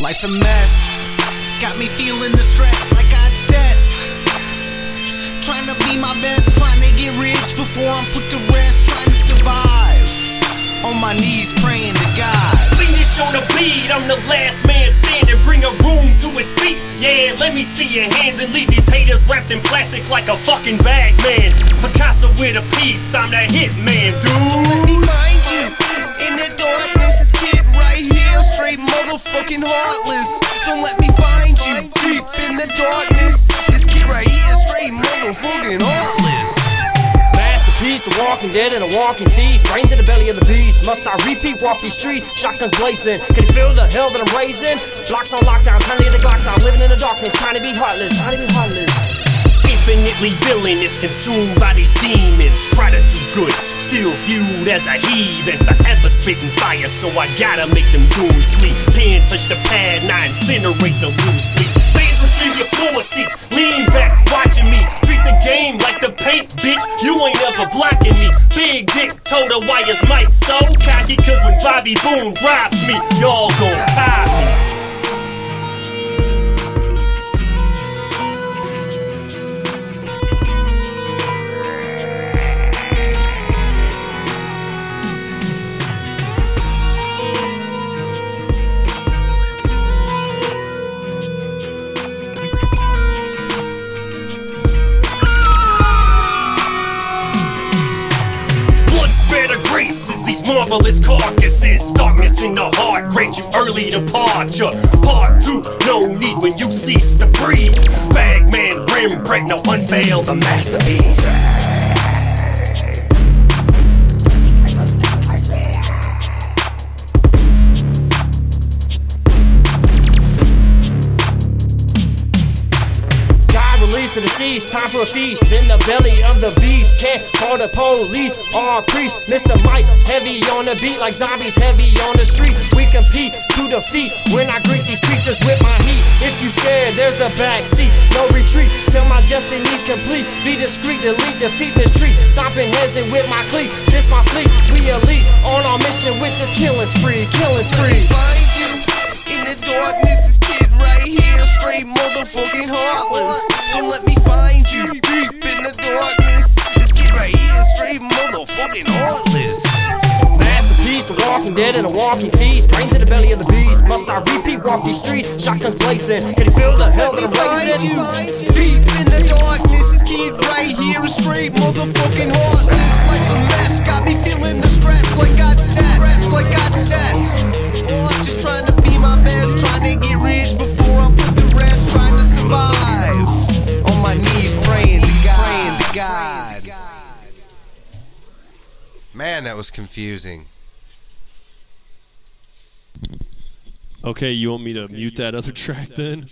Life's a mess. Got me feeling the stress like God's test. Trying to be my best, trying to get rich before I'm put to rest. Trying to survive. On my knees praying to God. Finish on the beat, I'm the last man standing. Bring a room to its feet. Yeah, let me see your hands and leave these haters wrapped in plastic like a fucking bag, man. Picasso with a piece, I'm the hit man, Let me dude. Motherfucking heartless. Don't let me find you deep in the darkness. This kid right here, straight motherfucking heartless. Masterpiece, the walking dead and the walking thieves. Brains in the belly of the beast. Must I repeat, walk these streets? Shotguns blazing. Can you feel the hell that I'm raising? Blocks on lockdown, time to get the Glocks out. Living in the darkness, trying to be heartless, trying to be heartless. Infinitely villainous, consumed by these demons. Try to do good, still viewed as a heathen. Forever spitting fire, so I gotta make them goons sleep. Pen touch the pad, now incinerate the loose sleep. Fans retrieve your floor seats, lean back, watching me. Treat the game like the paint, bitch. You ain't ever blocking me. Big dick, her why his mic so cocky. Cause when Bobby Boone drops me, y'all gon' copy. Marvelous carcasses. Darkness in the heart, grant you early departure. Part two, no need when you cease to breathe. Bagman, Rembrandt, no unveil the masterpiece. Release of the seas, time for a feast in the belly of the beast. Can't call the police or a priest. Mr. Mike, heavy on the beat like zombies, heavy on the street. We compete to defeat when I greet these creatures with my heat. If you scared, there's a back seat, no retreat till my destiny's complete. Be discreet, delete, defeat, mistreat. Stomping heads and with my clique, this my fleet. We elite on our mission with this killing spree, killing spree. find you in the darkness. This kid right here, straight motherfucking heartless. Walking dead and the walking feast. Brains in the belly of the beast. Must I repeat, walk these streets? Shotguns blazing. Can you feel the hell that I'm Find you deep in the darkness. This kid right here is straight motherfucking heartless. Life's a mess, got me feeling the stress like God's test. Stress like God's test. Oh, I'm just trying to be my best, trying to get rich before I put the rest, trying to survive. On my knees praying to God. Praying to God. Man, that was confusing. Okay, you want me to mute that other track then?